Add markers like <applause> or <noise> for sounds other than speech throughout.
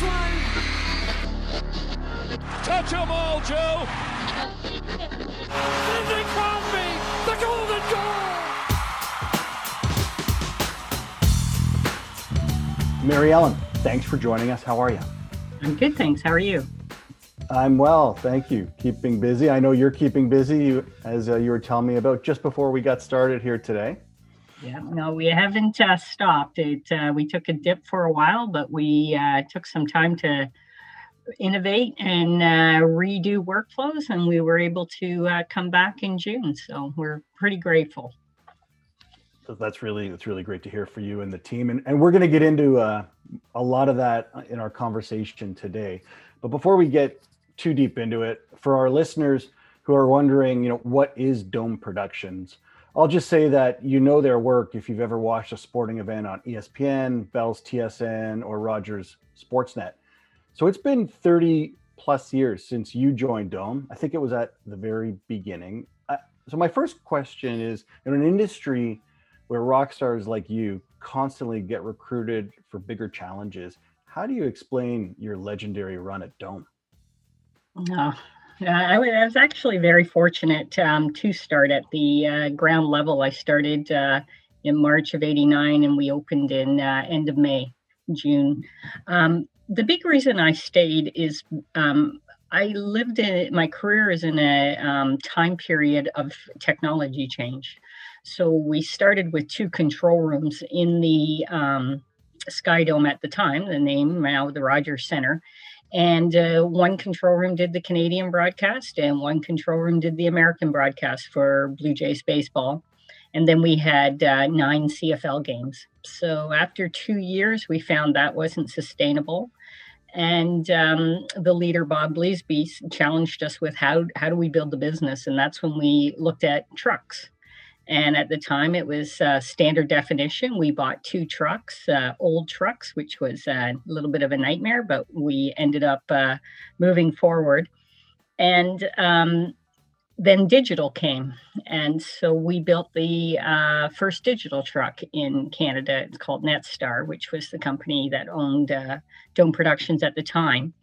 last one. Touch them all, Joe. Sidney Crosby, the golden goal. Mary Ellen, thanks for joining us. How are you? I'm good, thanks. How are you? I'm well, thank you. Keeping busy. I know you're keeping busy, as uh, you were telling me about just before we got started here today. Yeah, no, we haven't uh, stopped. It uh, we took a dip for a while, but we uh, took some time to innovate and uh, redo workflows, and we were able to uh, come back in June. So we're pretty grateful. So that's really that's really great to hear for you and the team, and and we're going to get into uh, a lot of that in our conversation today. But before we get too deep into it, for our listeners who are wondering, you know, what is Dome Productions? I'll just say that you know their work if you've ever watched a sporting event on ESPN, Bell's TSN, or Rogers Sportsnet. So it's been 30 plus years since you joined Dome. I think it was at the very beginning. So my first question is in an industry where rock stars like you constantly get recruited for bigger challenges, how do you explain your legendary run at Dome? No, I was actually very fortunate um, to start at the uh, ground level. I started uh, in March of '89, and we opened in uh, end of May, June. Um, the big reason I stayed is um, I lived in my career is in a um, time period of technology change. So we started with two control rooms in the um, Sky Dome at the time, the name now the Rogers Centre and uh, one control room did the Canadian broadcast, and one control room did the American broadcast for Blue Jays baseball. And then we had uh, nine CFL games. So after two years, we found that wasn't sustainable. And um, the leader, Bob Bleasby, challenged us with how, how do we build the business? And that's when we looked at trucks. And at the time, it was uh, standard definition. We bought two trucks, uh, old trucks, which was a little bit of a nightmare, but we ended up uh, moving forward. And um, then digital came. And so we built the uh, first digital truck in Canada. It's called Netstar, which was the company that owned uh, Dome Productions at the time.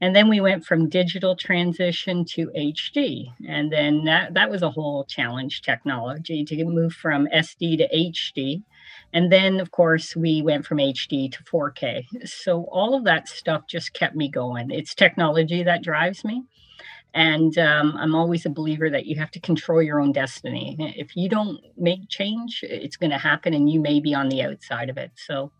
And then we went from digital transition to HD. And then that, that was a whole challenge technology to move from SD to HD. And then, of course, we went from HD to 4K. So all of that stuff just kept me going. It's technology that drives me. And um, I'm always a believer that you have to control your own destiny. If you don't make change, it's going to happen and you may be on the outside of it. So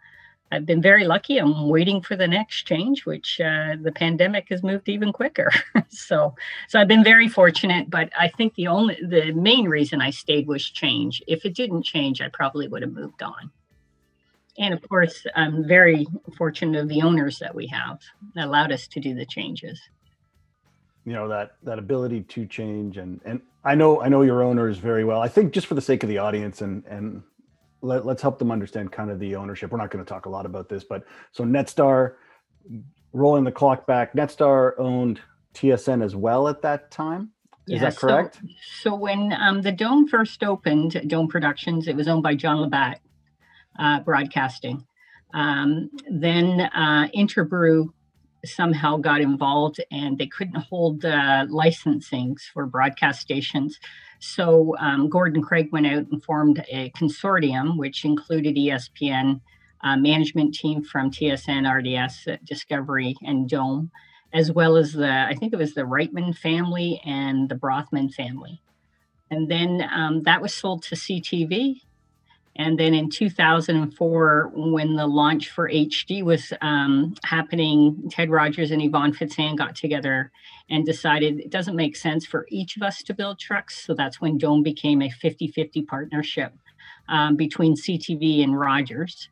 I've been very lucky. I'm waiting for the next change, which uh, the pandemic has moved even quicker. <laughs> so, so I've been very fortunate. But I think the only, the main reason I stayed was change. If it didn't change, I probably would have moved on. And of course, I'm very fortunate of the owners that we have that allowed us to do the changes. You know that that ability to change, and and I know I know your owners very well. I think just for the sake of the audience and and let, us help them understand kind of the ownership. We're not going to talk a lot about this, but so Netstar, rolling the clock back, Netstar owned TSN as well at that time. Is yeah, that correct? So, so when um, the Dome first opened, Dome Productions, it was owned by John Labatt uh, Broadcasting. Um, then uh, Interbrew somehow got involved and they couldn't hold uh, licensings for broadcast stations. So um, Gordon Craig went out and formed a consortium, which included ESPN, uh, management team from TSN, RDS, uh, Discovery, and Dome, as well as the, I think it was the Reitman family and the Brothman family. And then um, that was sold to CTV. And then in 2004, when the launch for HD was um, happening, Ted Rogers and Ivan Fecan got together and decided it doesn't make sense for each of us to build trucks. So that's when Dome became a 50 50 partnership um, between CTV and Rogers.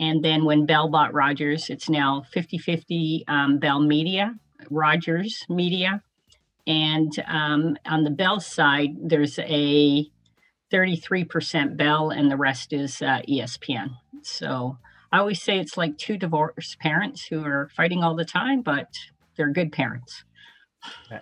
And then when Bell bought Rogers, it's now 50 50 um, Bell Media, Rogers Media. And um, on the Bell side, there's a 33% Bell, and the rest is uh, ESPN. So I always say it's like two divorced parents who are fighting all the time, but they're good parents.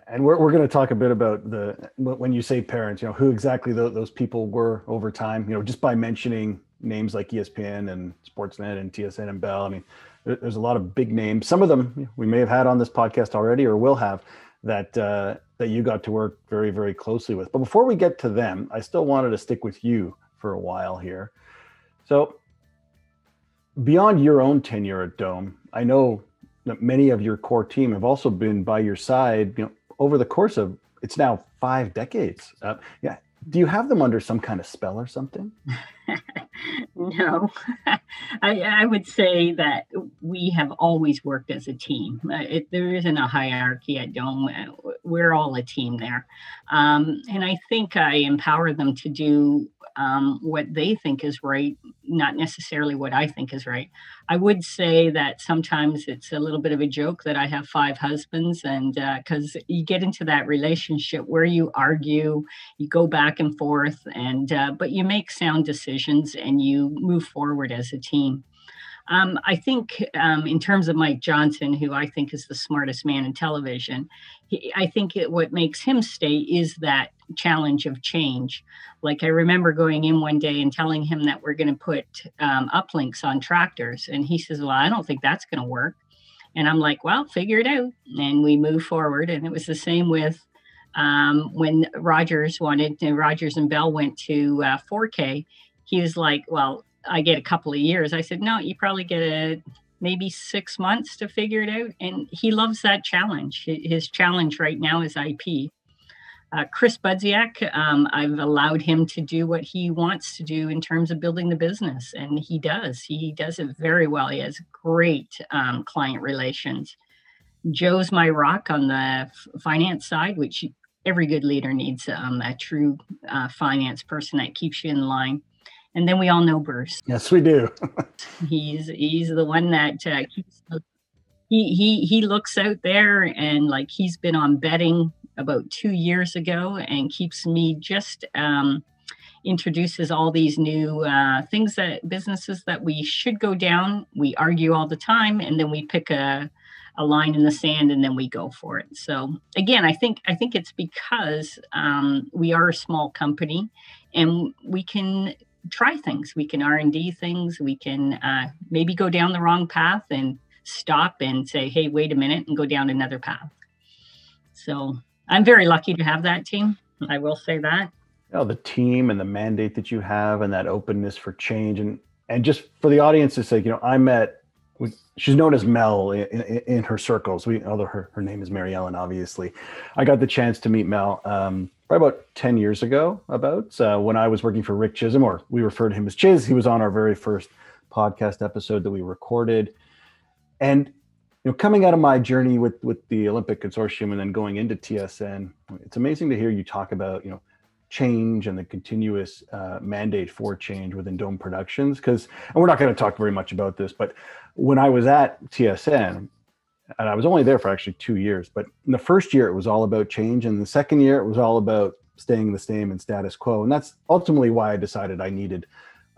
And we're, we're going to talk a bit about the when you say parents, you know, who exactly those, those people were over time, you know, just by mentioning names like ESPN and Sportsnet and TSN and Bell. I mean, there's a lot of big names. Some of them we may have had on this podcast already or will have that uh, that you got to work very very closely with. But before we get to them, I still wanted to stick with you for a while here. So beyond your own tenure at Dome, I know that many of your core team have also been by your side, you know, over the course of it's now five decades. Uh, yeah, do you have them under some kind of spell or something? <laughs> <laughs> no, <laughs> I, I, would say that we have always worked as a team. Uh, it, there isn't a hierarchy at Dome. Uh, we're all a team there. Um, and I think I empower them to do um, what they think is right, not necessarily what I think is right. I would say that sometimes it's a little bit of a joke that I have five husbands, and because uh, you get into that relationship where you argue, you go back and forth, and uh, but you make sound decisions and you move forward as a team. Um, I think, um, in terms of Mike Johnson, who I think is the smartest man in television, he, I think it, what makes him stay is that challenge of change. Like I remember going in one day and telling him that we're going to put um, uplinks on tractors, and he says, "Well, I don't think that's going to work." And I'm like, "Well, figure it out." And we move forward, and it was the same with um, when Rogers wanted, Rogers and Bell went to uh, 4K. He was like, "Well, I get a couple of years. I said, no, you probably get a maybe six months to figure it out. And he loves that challenge. His challenge right now is IP. Uh, Chris Budziak, um, I've allowed him to do what he wants to do in terms of building the business, and he does. He does it very well. He has great um, client relations. Joe's my rock on the finance side, which every good leader needs um, a true uh, finance person that keeps you in line. And then we all know Bruce. Yes, we do. <laughs> he's he's the one that uh, keeps. He he he looks out there and like he's been on betting about two years ago and keeps me just um, introduces all these new uh, things that businesses that we should go down. We argue all the time, and then we pick a a line in the sand and then we go for it. So again, I think I think it's because um, we are a small company and we can try things. We can R and D things. We can uh, maybe go down the wrong path and stop and say, "Hey, wait a minute," and go down another path. So I'm very lucky to have that team. I will say that. You know, the team and the mandate that you have, and that openness for change, and and just for the audience's sake, you know, I met. She's known as Mel in, in, in her circles. We, although her, her name is Mary Ellen, obviously, I got the chance to meet Mel. Um, probably about 10 years ago about uh, when i was working for rick chisholm or we refer to him as chiz he was on our very first podcast episode that we recorded and you know coming out of my journey with with the olympic consortium and then going into tsn it's amazing to hear you talk about you know change and the continuous uh, mandate for change within dome productions because and we're not going to talk very much about this but when i was at tsn and I was only there for actually two years. But in the first year, it was all about change, and the second year, it was all about staying the same and status quo. And that's ultimately why I decided I needed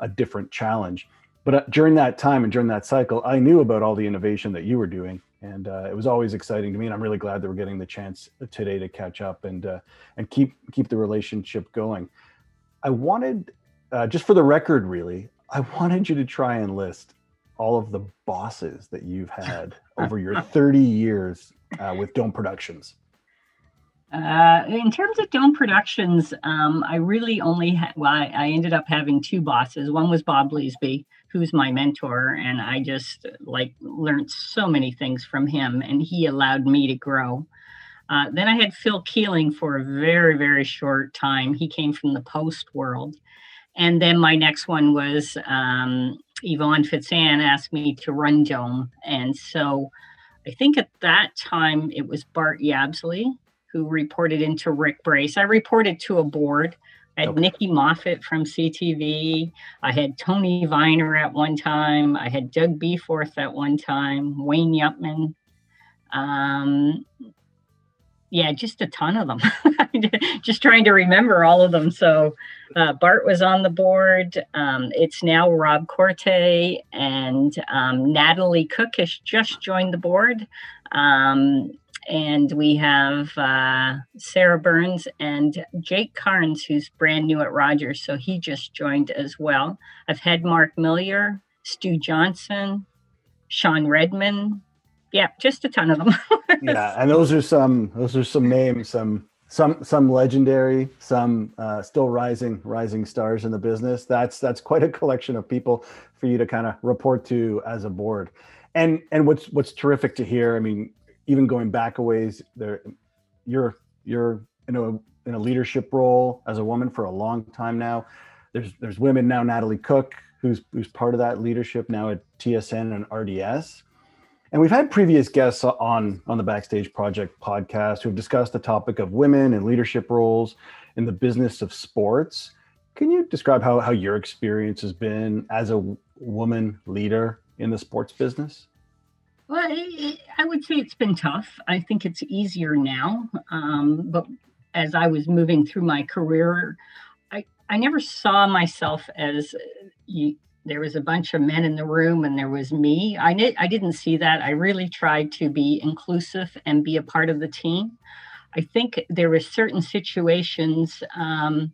a different challenge. But uh, during that time and during that cycle, I knew about all the innovation that you were doing, and uh, it was always exciting to me. And I'm really glad that we're getting the chance today to catch up and uh, and keep keep the relationship going. I wanted, uh, just for the record, really, I wanted you to try and list all of the bosses that you've had <laughs> over your 30 years uh, with Dome Productions? Uh, in terms of Dome Productions, um, I really only had, well, I, I, ended up having two bosses. One was Bob Bleasby, who's my mentor, and I just like learned so many things from him, and he allowed me to grow. Uh, then I had Phil Keeling for a very, very short time. He came from the post world. And then my next one was um, Ivan Fecan asked me to run Dome. And so I think at that time it was Bart Yabsley who reported into Rick Brace. I reported to a board. I had okay. Nikki Moffat from CTV. I had Tony Viner at one time. I had Doug Beeforth at one time. Wayne Yupman. Um, yeah, just a ton of them. <laughs> just trying to remember all of them. So uh, Bart was on the board. Um, it's now Rob Corte and um, Natalie Cook has just joined the board. Um, and we have uh, Sarah Burns and Jake Carnes, who's brand new at Rogers, so he just joined as well. I've had Mark Milliere, Stu Johnson, Sean Redman. Yeah, just a ton of them. <laughs> yeah, and those are some those are some names, some some some legendary, some uh, still rising rising stars in the business. That's that's quite a collection of people for you to kind of report to as a board. And and what's what's terrific to hear. I mean, even going back a ways, there you're you're in a in a leadership role as a woman for a long time now. There's there's women now. Natalie Cook, who's who's part of that leadership now at TSN and RDS. And we've had previous guests on on the Backstage Project podcast who have discussed the topic of women and leadership roles in the business of sports. Can you describe how, how your experience has been as a woman leader in the sports business? Well, I would say it's been tough. I think it's easier now. Um, but as I was moving through my career, I, I never saw myself as you, there was a bunch of men in the room and there was me. I, ne- I didn't see that. I really tried to be inclusive and be a part of the team. I think there were certain situations um,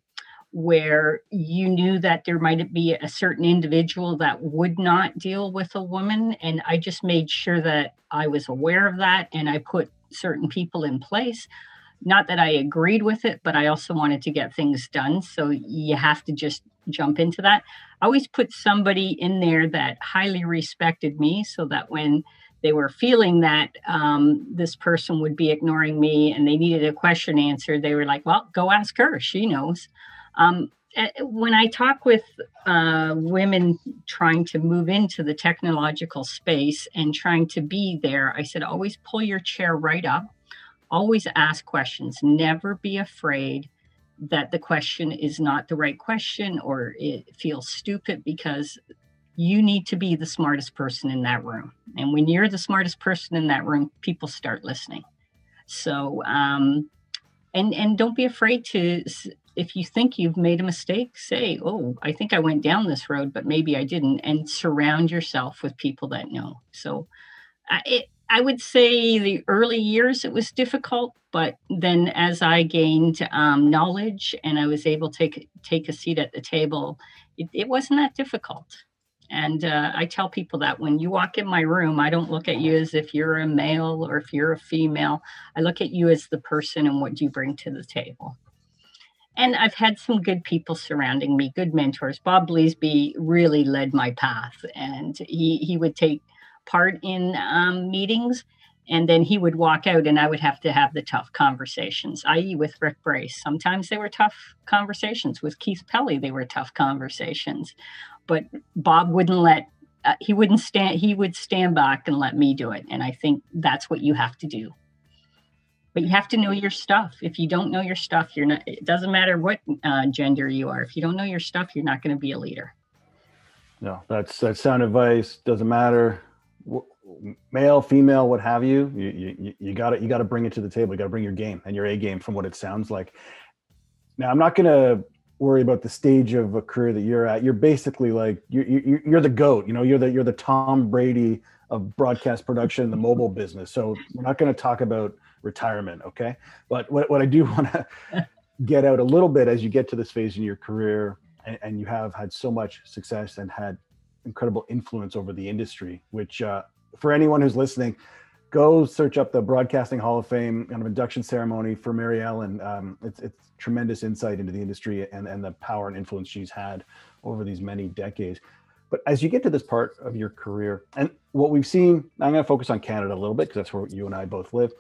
where you knew that there might be a certain individual that would not deal with a woman. And I just made sure that I was aware of that and I put certain people in place. Not that I agreed with it, but I also wanted to get things done. So you have to just jump into that. I always put somebody in there that highly respected me so that when they were feeling that um, this person would be ignoring me and they needed a question answered, they were like, well, go ask her. She knows. Um, eh, when I talk with uh, women trying to move into the technological space and trying to be there, I said, always pull your chair right up, always ask questions, never be afraid that the question is not the right question or it feels stupid because you need to be the smartest person in that room. And when you're the smartest person in that room, people start listening. So, um, and and don't be afraid to if you think you've made a mistake, say, "Oh, I think I went down this road, but maybe I didn't," and surround yourself with people that know. So, uh, it, I would say the early years it was difficult, but then as I gained um, knowledge and I was able to take take a seat at the table, it, it wasn't that difficult. And uh, I tell people that when you walk in my room, I don't look at you as if you're a male or if you're a female. I look at you as the person and what do you bring to the table. And I've had some good people surrounding me, good mentors. Bob Bleasby really led my path, and he he would take part in um, meetings and then he would walk out and i would have to have the tough conversations i.e with rick brace. Sometimes they were tough conversations. With keith pelley they were tough conversations. But bob wouldn't let uh, he wouldn't stand he would stand back and let me do it and i think that's what you have to do but you have to know your stuff if you don't know your stuff you're not it doesn't matter what uh, gender you are if you don't know your stuff you're not going to be a leader no that's that's sound advice doesn't matter male, female, what have you, you you you got you got to bring it to the table. You got to bring your game and your A game from what it sounds like. Now, I'm not going to worry about the stage of a career that you're at. You're basically like you're you're, you're the goat. You know, you're the you're the Tom Brady of broadcast production, the mobile business. So we're not going to talk about retirement, okay? But what what I do <laughs> want to get out a little bit as you get to this phase in your career and, and you have had so much success and had incredible influence over the industry, which uh, for anyone who's listening, go search up the Broadcasting Hall of Fame kind of induction ceremony for Mary Ellen. Um, it's, it's tremendous insight into the industry and, and the power and influence she's had over these many decades. But as you get to this part of your career, and what we've seen, I'm going to focus on Canada a little bit because that's where you and I both live.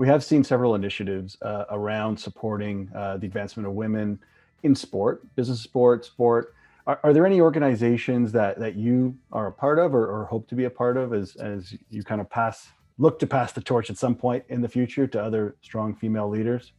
We have seen several initiatives uh, around supporting uh, the advancement of women in sport, business sport, sport, are, are, there any organizations that that you are a part of or, or hope to be a part of as as you kind of pass look to pass the torch at some point in the future to other strong female leaders?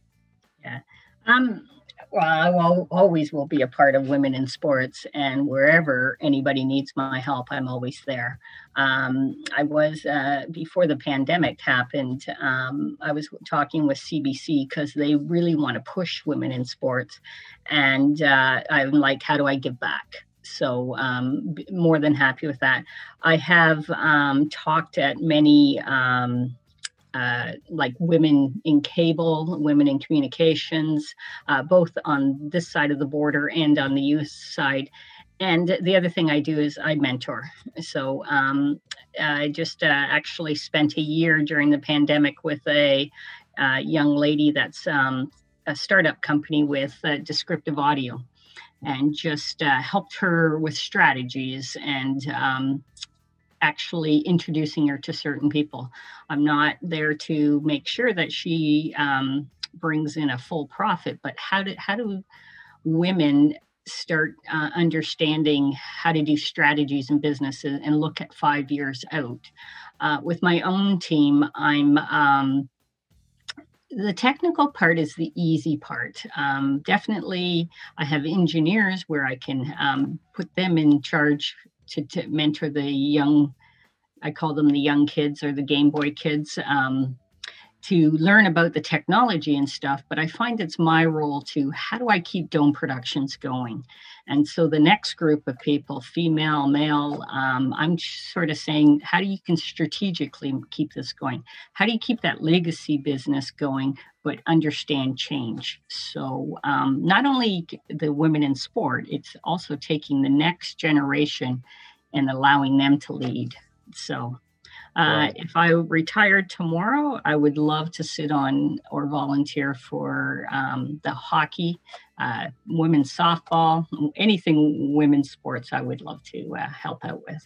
Yeah. Um, well, I will, always will be a part of women in sports, and wherever anybody needs my help, I'm always there. Um, I was uh, before the pandemic happened. Um, I was talking with CBC because they really want to push women in sports, and uh, I'm like, how do I give back? So um, more than happy with that. I have um, talked at many um, uh, like women in cable, women in communications, uh, both on this side of the border and on the youth side. And the other thing I do is I mentor. So um, I just uh, actually spent a year during the pandemic with a uh, young lady that's um, a startup company with uh, descriptive audio and just uh, helped her with strategies and um, actually introducing her to certain people. I'm not there to make sure that she um, brings in a full profit, but how do how do women start uh, understanding how to do strategies in businesses and look at five years out? Uh, with my own team, I'm um, the technical part is the easy part. Um, definitely, I have engineers where I can um, put them in charge to, to, mentor the young, I call them the young kids or the Game Boy kids, um, to learn about the technology and stuff. But I find it's my role to how do I keep Dome Productions going? And so the next group of people, female, male, um, I'm sort of saying, how do you can strategically keep this going? How do you keep that legacy business going, but understand change? So um, not only the women in sport, it's also taking the next generation and allowing them to lead. So uh, if I retired tomorrow, I would love to sit on or volunteer for um, the hockey, uh, women's softball, anything women's sports. I would love to uh, help out with.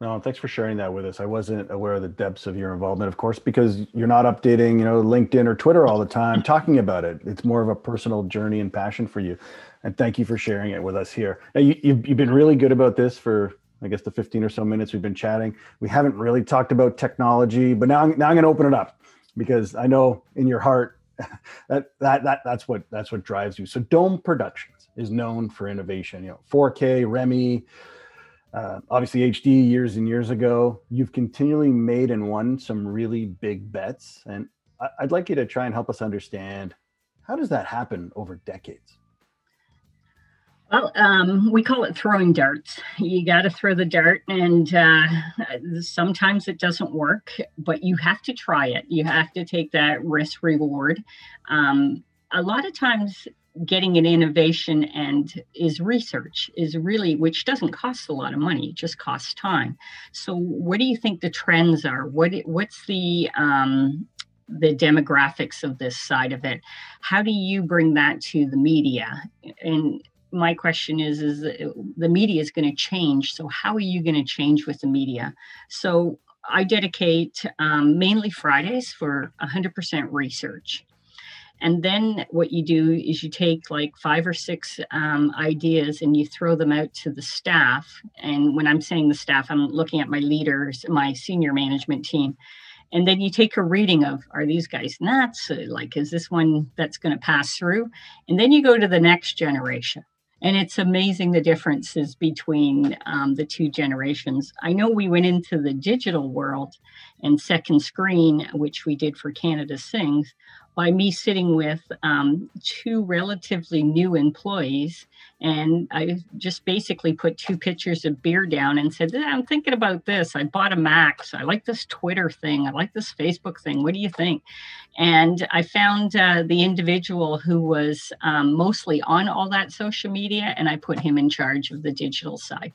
No, thanks for sharing that with us. I wasn't aware of the depths of your involvement, of course, because you're not updating, you know, LinkedIn or Twitter all the time <laughs> talking about it. It's more of a personal journey and passion for you. And thank you for sharing it with us here. Now, you, you've, you've been really good about this for I guess the 15 or so minutes we've been chatting. We haven't really talked about technology, but now, now I'm going to open it up because I know in your heart <laughs> that, that, that, that's what, that's what drives you. So Dome Productions is known for innovation, you know, 4K, REMI, uh, obviously HD years and years ago. You've continually made and won some really big bets. And I'd like you to try and help us understand how does that happen over decades? Well, um, we call it throwing darts. You got to throw the dart, and uh, sometimes it doesn't work, but you have to try it. You have to take that risk reward. Um, a lot of times, getting an innovation and is research is really which doesn't cost a lot of money it just costs time so what do you think the trends are what what's the um, the demographics of this side of it how do you bring that to the media and my question is is the media is going to change so how are you going to change with the media? So i dedicate um, mainly fridays for 100% research. And then what you do is you take like five or six um, ideas and you throw them out to the staff. And when i'm saying the staff i'm looking at my leaders my senior management team. And then you take a reading of are these guys nuts? Like is this one that's going to pass through? And then you go to the next generation and it's amazing the differences between um, the two generations. I know we went into the digital world and second screen, which we did for Canada Sings, by me sitting with um, two relatively new employees. And I just basically put two pictures of beer down and said, I'm thinking about this. I bought a Max. I like this Twitter thing. I like this Facebook thing. What do you think? And I found uh, the individual who was um, mostly on all that social media, and I put him in charge of the digital side.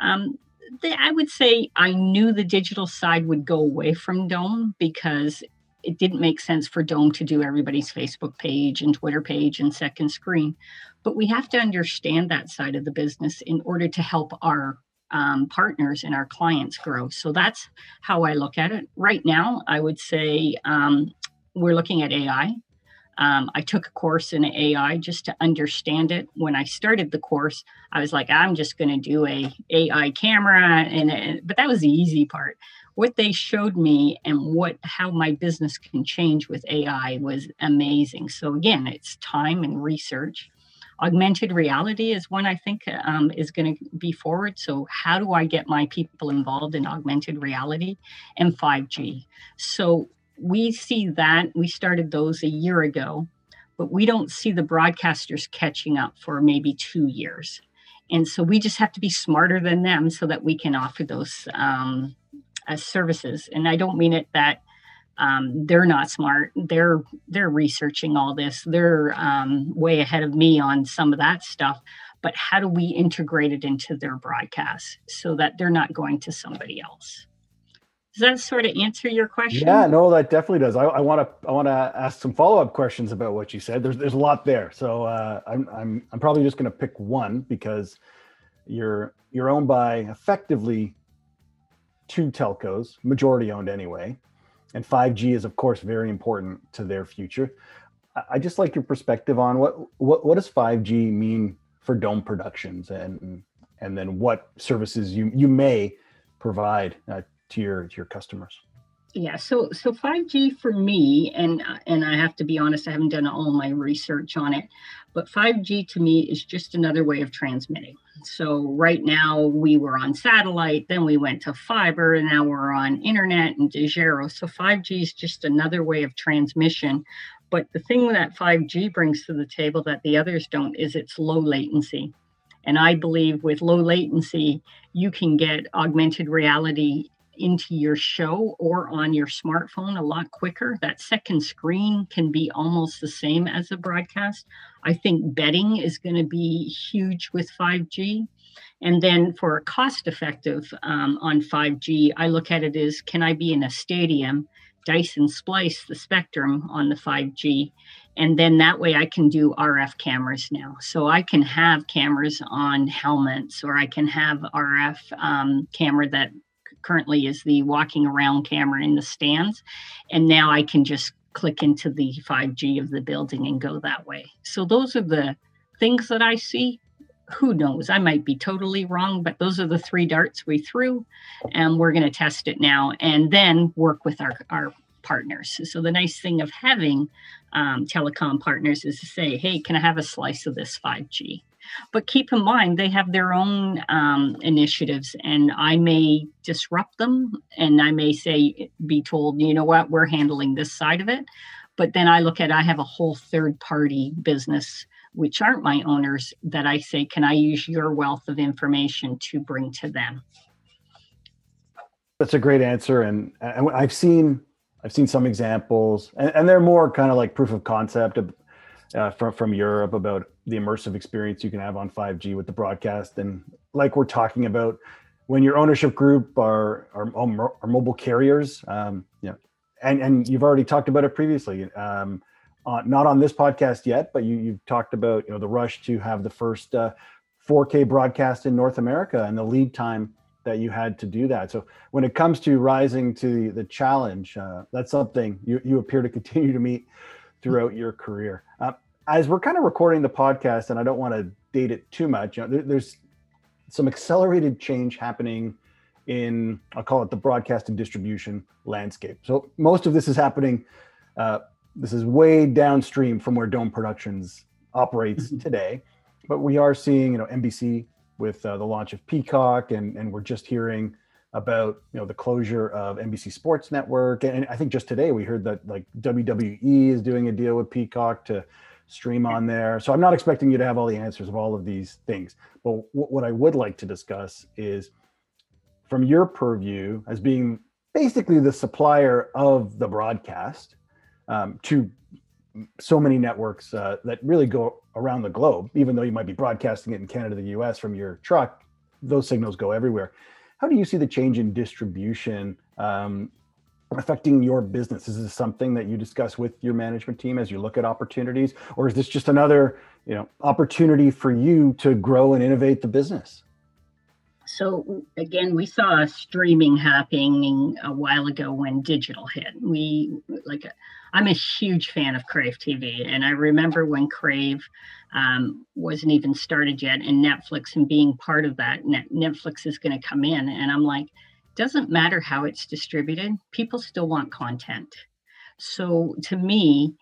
Um, I would say I knew the digital side would go away from Dome because it didn't make sense for Dome to do everybody's Facebook page and Twitter page and second screen. But we have to understand that side of the business in order to help our um, partners and our clients grow. So that's how I look at it. Right now, I would say um, we're looking at AI. Um, I took a course in AI just to understand it. When I started the course, I was like, I'm just going to do a AI camera, and, but that was the easy part what they showed me and what how my business can change with AI was amazing. So again, it's time and research. Augmented reality is one I think um, is going to be forward. So how do I get my people involved in augmented reality and 5G? So we see that we started those a year ago, but we don't see the broadcasters catching up for maybe two years. And so we just have to be smarter than them so that we can offer those um, as services. And I don't mean it that um, they're not smart. They're they're researching all this. They're um, way ahead of me on some of that stuff. But how do we integrate it into their broadcast so that they're not going to somebody else? Does that sort of answer your question? Yeah, no, that definitely does. I want to I want to ask some follow up questions about what you said. There's there's a lot there, so uh, I'm I'm I'm probably just going to pick one because you're you're owned by effectively two telcos, majority owned anyway, and 5G is of course very important to their future. I just like your perspective on what what what does 5G mean for Dome Productions and and then what services you you may provide uh, to your to your customers? Yeah so so 5g for me and and i have to be honest i haven't done all my research on it but 5g to me is just another way of transmitting. So right now we were on satellite then we went to fiber and now we're on internet and Dejero. so 5g is just another way of transmission but the thing that 5g brings to the table that the others don't is its low latency. And I believe with low latency, you can get augmented reality into your show or on your smartphone a lot quicker. That second screen can be almost the same as a broadcast. I think betting is going to be huge with 5G. And then for a cost effective um, on 5G, I look at it as can I be in a stadium, Dyson splice the spectrum on the 5G, and then that way I can do RF cameras now. So I can have cameras on helmets, or I can have RF um, camera that currently is the walking around camera in the stands. And now I can just click into the 5G of the building and go that way. So those are the things that I see. Who knows? I might be totally wrong, but those are the three darts we threw, and we're going to test it now and then work with our, our partners. So the nice thing of having um, telecom partners is to say, hey, can I have a slice of this 5G? But keep in mind, they have their own um, initiatives, and I may disrupt them, and I may say, be told, you know what, we're handling this side of it. But then I look at, I have a whole third party business, which aren't my owners, that I say, can I use your wealth of information to bring to them? That's a great answer, and, and I've seen I've seen some examples, and, and they're more kind of like proof of concept of, uh, from from Europe about the immersive experience you can have on 5G with the broadcast. And like we're talking about, when your ownership group are are, are mobile carriers, um, and and you've already talked about it previously. Um, uh, not on this podcast yet, but you you've talked about you know the rush to have the first uh, 4K broadcast in North America and the lead time that you had to do that. So when it comes to rising to the challenge, uh, that's something you you appear to continue to meet throughout your career. As we're kind of recording the podcast, and I don't want to date it too much, you know, there, there's some accelerated change happening in I'll call it the broadcast and distribution landscape. So most of this is happening. Uh, this is way downstream from where Dome Productions operates mm-hmm. today, but we are seeing you know NBC with uh, the launch of Peacock, and and we're just hearing about you know the closure of NBC Sports Network, and I think just today we heard that like WWE is doing a deal with Peacock to stream on there. So I'm not expecting you to have all the answers of all of these things. But w- what I would like to discuss is from your purview as being basically the supplier of the broadcast um, to so many networks uh, that really go around the globe, even though you might be broadcasting it in Canada, the US from your truck, those signals go everywhere. How do you see the change in distribution um, affecting your business? Is this something that you discuss with your management team as you look at opportunities, or is this just another, you know, opportunity for you to grow and innovate the business? So again, we saw streaming happening a while ago when digital hit. We like, I'm a huge fan of Crave TV, and I remember when Crave um, wasn't even started yet, and Netflix and being part of that. Netflix is going to come in, and I'm like, doesn't matter how it's distributed, people still want content. So to me,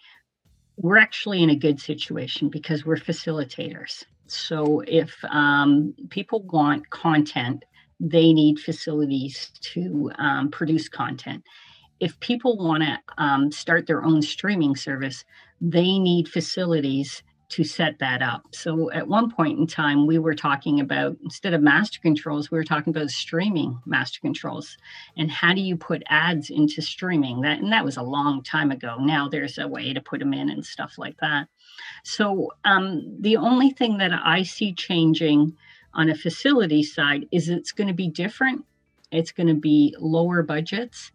we're actually in a good situation because we're facilitators. So if um, people want content, they need facilities to um, produce content. If people want to um, start their own streaming service, they need facilities to set that up. So at one point in time, we were talking about instead of master controls, we were talking about streaming master controls and how do you put ads into streaming. That and that was a long time ago. Now there's a way to put them in and stuff like that. So um, the only thing that I see changing on a facility side is it's going to be different. It's going to be lower budgets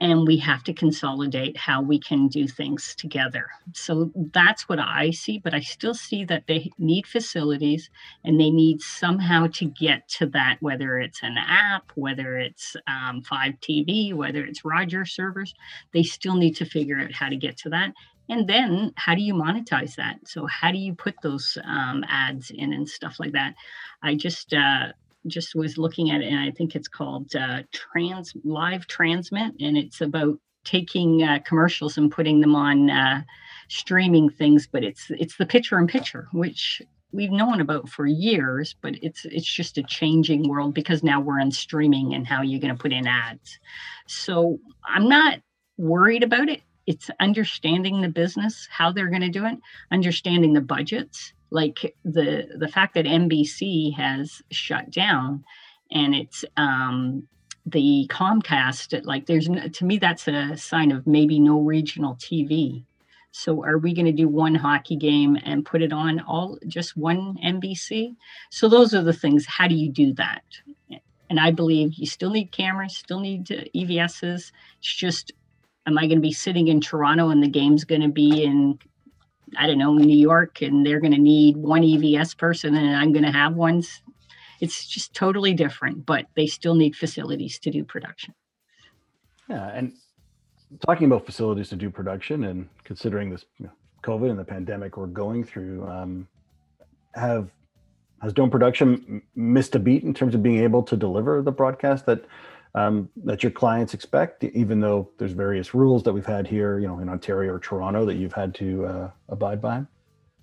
and we have to consolidate how we can do things together. So that's what I see, but I still see that they need facilities and they need somehow to get to that, whether it's an app, whether it's um, Fibe TV, whether it's Roger servers, they still need to figure out how to get to that. And then how do you monetize that? So how do you put those um, ads in and stuff like that? I just uh, just was looking at it, and I think it's called uh, Trans Live Transmit, and it's about taking uh, commercials and putting them on uh, streaming things. But it's it's the picture in picture, which we've known about for years, but it's it's just a changing world because now we're in streaming and how you're going to put in ads. So I'm not worried about it. It's understanding the business, how they're going to do it, understanding the budgets, like the the fact that NBC has shut down and it's um the Comcast like there's to me that's a sign of maybe no regional TV. So are we going to do one hockey game and put it on all just one NBC? So those are the things. How do you do that? And I believe you still need cameras, still need uh, EVSs. It's just, am I going to be sitting in Toronto and the game's going to be in I don't know, New York, and they're going to need one EVS person, and I'm going to have ones. It's just totally different, but they still need facilities to do production. Yeah, and talking about facilities to do production, and considering this COVID and the pandemic we're going through, um, have has Dome Production missed a beat in terms of being able to deliver the broadcast that um, that your clients expect, even though there's various rules that we've had here, you know, in Ontario or Toronto that you've had to uh, abide by?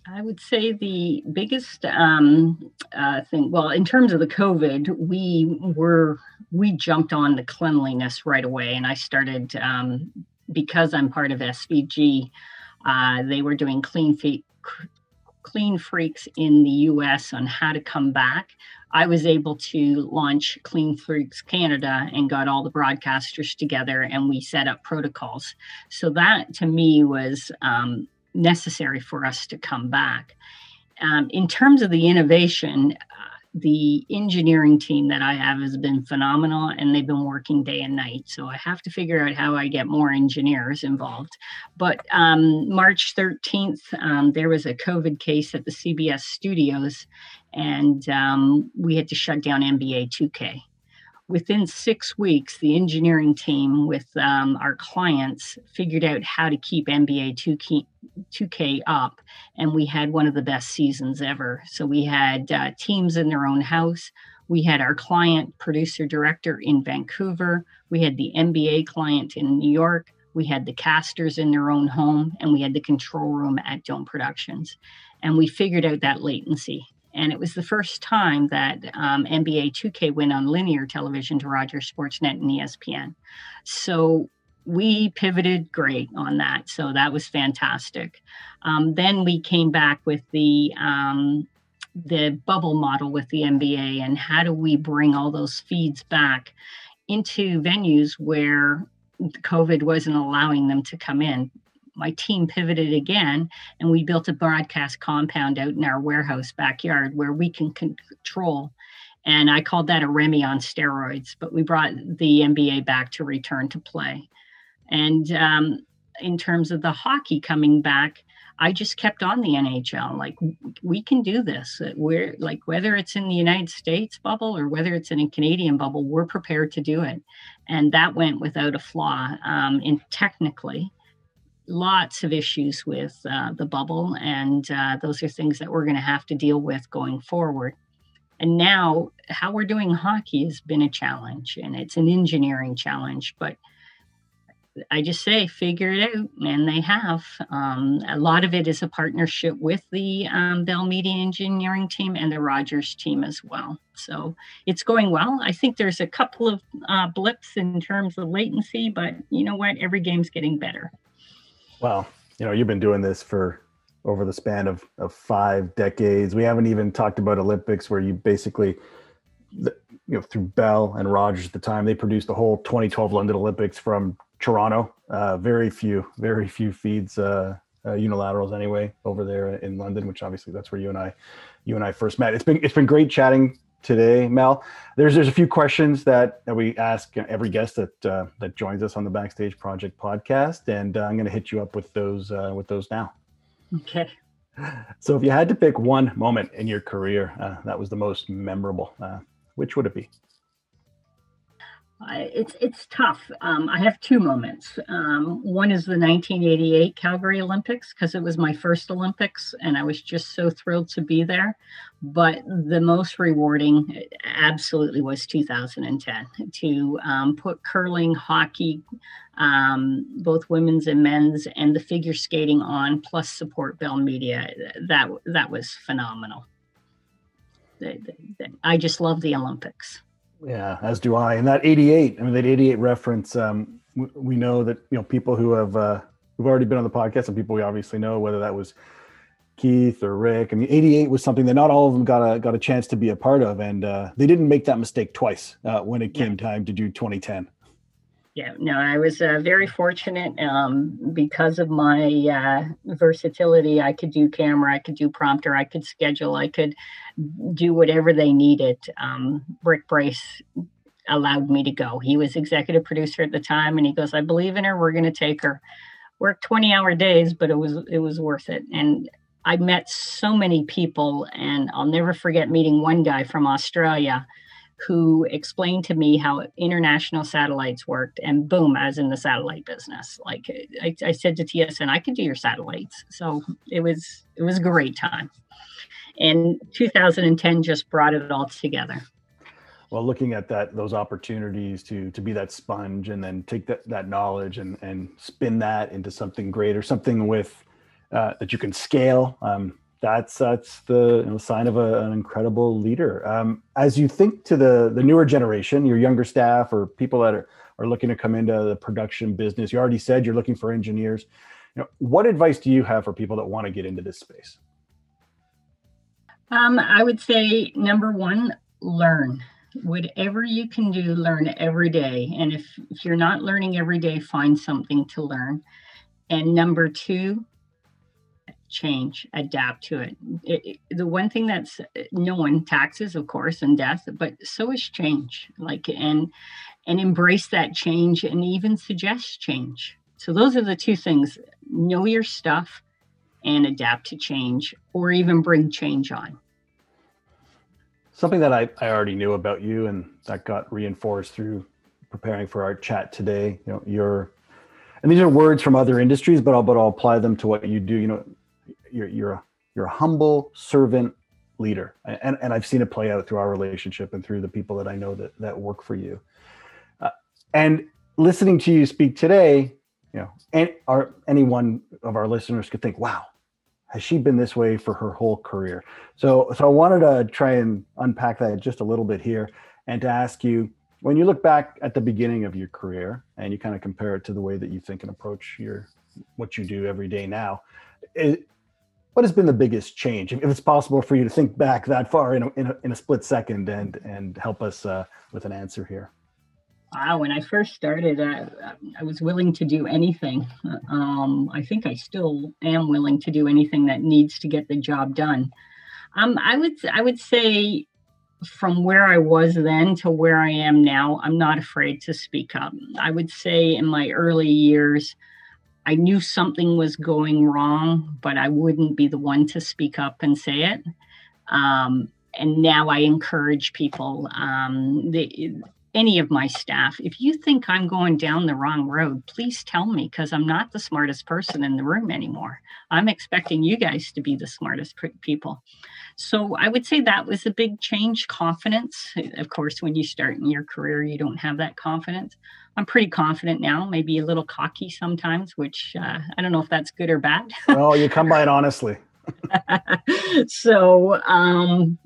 I would say the biggest um, uh, thing, well, in terms of the COVID, we were we jumped on the cleanliness right away, and I started um, because I'm part of SVG. Uh, they were doing clean feet, clean freaks in the U.S. on how to come back. I was able to launch Clean Freaks Canada and got all the broadcasters together and we set up protocols. So that to me was um, necessary for us to come back. Um, in terms of the innovation, uh, the engineering team that I have has been phenomenal and they've been working day and night. So I have to figure out how I get more engineers involved. But um, March 13th, um, there was a COVID case at the CBS studios, and um, we had to shut down NBA 2K. Within six weeks, the engineering team with um, our clients figured out how to keep NBA 2K, 2K up, and we had one of the best seasons ever. So we had uh, teams in their own house. We had our client producer director in Vancouver. We had the NBA client in New York. We had the casters in their own home, and we had the control room at Dome Productions. And we figured out that latency and it was the first time that um, NBA 2K went on linear television to Rogers Sportsnet and ESPN. So we pivoted great on that. So that was fantastic. Um, then we came back with the um, the bubble model with the NBA and how do we bring all those feeds back into venues where COVID wasn't allowing them to come in my team pivoted again and we built a broadcast compound out in our warehouse backyard where we can control. And i called that a REMI on steroids but we brought the nba back to return to play. And um, in terms of the hockey coming back i just kept on the nhl like we can do this. We're like whether it's in the united states bubble or whether it's in a canadian bubble we're prepared to do it. And that went without a flaw um, in technically lots of issues with uh, the bubble, and uh, those are things that we're going to have to deal with going forward. And now, how we're doing hockey has been a challenge, and it's an engineering challenge. But I just say, figure it out, and they have. Um, a lot of it is a partnership with the um, Bell Media Engineering team and the Rogers team as well. So it's going well. I think there's a couple of uh, blips in terms of latency, but you know what? Every game's getting better well, you know, you've been doing this for over the span of, of five decades. We haven't even talked about Olympics, where you basically, you know, through Bell and Rogers at the time, they produced the whole 2012 London Olympics from Toronto. Uh, very few, very few feeds, uh, uh, unilaterals anyway, over there in London, which obviously that's where you and I, you and I first met. It's been it's been great chatting today, Mel. There's there's a few questions that, that we ask every guest that uh, that joins us on the Backstage Project podcast, and uh, I'm going to hit you up with those uh, with those now. Okay. So, if you had to pick one moment in your career uh, that was the most memorable, uh, which would it be? It's it's tough. Um, I have two moments. Um, one is the 1988 Calgary Olympics because it was my first Olympics, and I was just so thrilled to be there. But the most rewarding, absolutely, was 2010 to um, put curling, hockey, um, both women's and men's, and the figure skating on, plus support Bell Media. That that was phenomenal. I just love the Olympics. Yeah, as do I. And that 88, I mean, that 88 reference, um, we, know that, you know, people who have, uh, who've already been on the podcast and people we obviously know, whether that was Keith or Rick. I mean, 88 was something that not all of them got a, got a chance to be a part of. And uh, they didn't make that mistake twice uh, when it came yeah. time to do 2010. Yeah, no, I was uh, very fortunate um, because of my uh, versatility. I could do camera, I could do prompter, I could schedule, I could do whatever they needed. Um, Rick Brace allowed me to go. He was executive producer at the time, and he goes, "I believe in her. We're going to take her." Worked twenty hour days, but it was it was worth it. And I met so many people, and I'll never forget meeting one guy from Australia who explained to me how international satellites worked and boom i was in the satellite business. Like I, I, said to tsn i could do your satellites. So it was it was a great time. And 2010 just brought it all together. Well looking at that those opportunities to to be that sponge and then take that, that knowledge and and spin that into something greater something with uh, that you can scale um, that's that's the you know, sign of a, an incredible leader. Um, as you think to the the newer generation, your younger staff or people that are, are looking to come into the production business, you already said you're looking for engineers. You know, what advice do you have for people that want to get into this space? Um, I would say number one, learn. Whatever you can do, learn every day. And if, if you're not learning every day, find something to learn. And number two, change, adapt to it. it, it the one thing that's uh, known taxes, of course, and death, but so is change. Like and and embrace that change and even suggest change. So those are the two things: know your stuff and adapt to change, or even bring change on. Something that I, I already knew about you and that got reinforced through preparing for our chat today. You know, you're and these are words from other industries, but I'll but I'll apply them to what you do. You know, you're you're a, you're a humble servant leader, and and I've seen it play out through our relationship and through the people that I know that that work for you. Uh, and listening to you speak today, you know, and our any one of our listeners could think, wow, has she been this way for her whole career? So so I wanted to try and unpack that just a little bit here and to ask you when you look back at the beginning of your career and you kind of compare it to the way that you think and approach your what you do every day now what has been the biggest change? If it's possible for you to think back that far in a, in a, in a split second and and help us uh, with an answer here. Wow when i first started I, I was willing to do anything. Um, i think i still am willing to do anything that needs to get the job done. Um, i would i would say from where i was then to where i am now i'm not afraid to speak up. I would say in my early years I knew something was going wrong, but I wouldn't be the one to speak up and say it. Um, and now I encourage people, um, the, any of my staff, if you think I'm going down the wrong road, please tell me because I'm not the smartest person in the room anymore. I'm expecting you guys to be the smartest people. So I would say that was a big change confidence. Of course, when you start in your career, you don't have that confidence. I'm pretty confident now, maybe a little cocky sometimes, which uh, I don't know if that's good or bad. oh, you come by it honestly. <laughs> so um,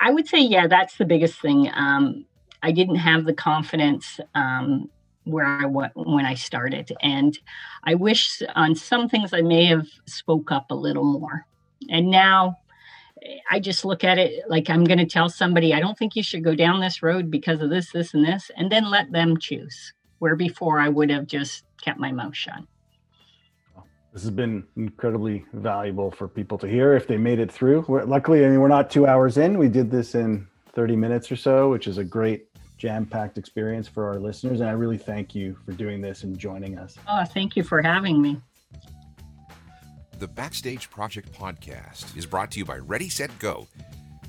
I would say, yeah, that's the biggest thing. Um, I didn't have the confidence um, where I went when I started, and I wish on some things I may have spoke up a little more. and now I just look at it like I'm going to tell somebody, I don't think you should go down this road because of this, this, and this, and then let them choose. Where before I would have just kept my mouth shut. This has been incredibly valuable for people to hear if they made it through. We're, luckily, I mean, we're not two hours in. We did this in 30 minutes or so, which is a great jam-packed experience for our listeners. And I really thank you for doing this and joining us. Oh, thank you for having me. The Backstage Project podcast is brought to you by Ready Set Go.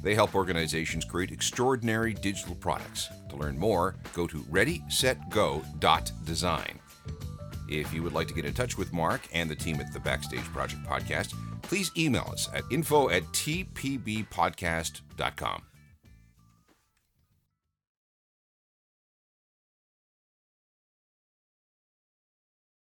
They help organizations create extraordinary digital products. To learn more, go to readysetgo.design. If you would like to get in touch with Mark and the team at the Backstage Project podcast, please email us at info at tpbpodcast.com.